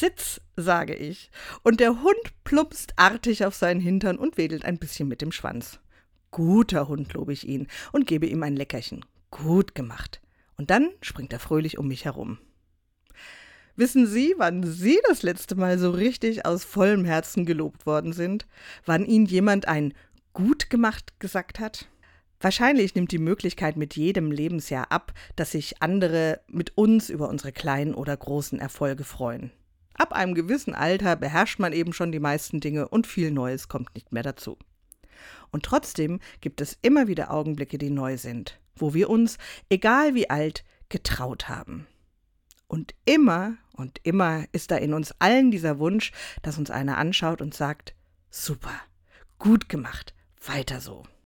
Sitz, sage ich. Und der Hund plumpst artig auf seinen Hintern und wedelt ein bisschen mit dem Schwanz. Guter Hund, lobe ich ihn und gebe ihm ein Leckerchen. Gut gemacht. Und dann springt er fröhlich um mich herum. Wissen Sie, wann Sie das letzte Mal so richtig aus vollem Herzen gelobt worden sind? Wann Ihnen jemand ein gut gemacht gesagt hat? Wahrscheinlich nimmt die Möglichkeit mit jedem Lebensjahr ab, dass sich andere mit uns über unsere kleinen oder großen Erfolge freuen. Ab einem gewissen Alter beherrscht man eben schon die meisten Dinge und viel Neues kommt nicht mehr dazu. Und trotzdem gibt es immer wieder Augenblicke, die neu sind, wo wir uns, egal wie alt, getraut haben. Und immer und immer ist da in uns allen dieser Wunsch, dass uns einer anschaut und sagt, super, gut gemacht, weiter so.